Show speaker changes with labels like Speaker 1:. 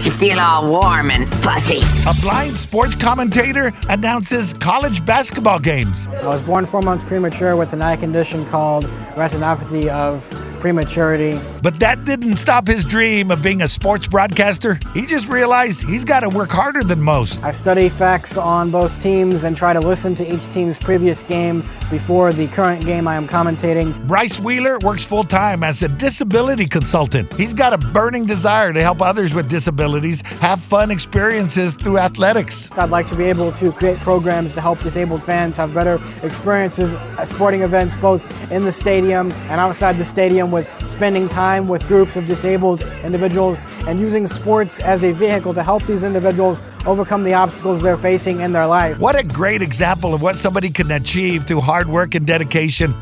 Speaker 1: makes you feel all warm and fuzzy.
Speaker 2: A blind sports commentator announces college basketball games.
Speaker 3: I was born four months premature with an eye condition called retinopathy of prematurity.
Speaker 2: But that didn't stop his dream of being a sports broadcaster. He just realized he's got to work harder than most.
Speaker 3: I study facts on both teams and try to listen to each team's previous game before the current game I am commentating.
Speaker 2: Bryce Weiler works full time as a disability consultant. He's got a burning desire to help others with disabilities have fun experiences through athletics.
Speaker 3: I'd like to be able to create programs to help disabled fans have better experiences at sporting events both in the stadium and outside the stadium with spending time with groups of disabled individuals and using sports as a vehicle to help these individuals overcome the obstacles they're facing in their life.
Speaker 2: What a great example of what somebody can achieve through hard work and dedication.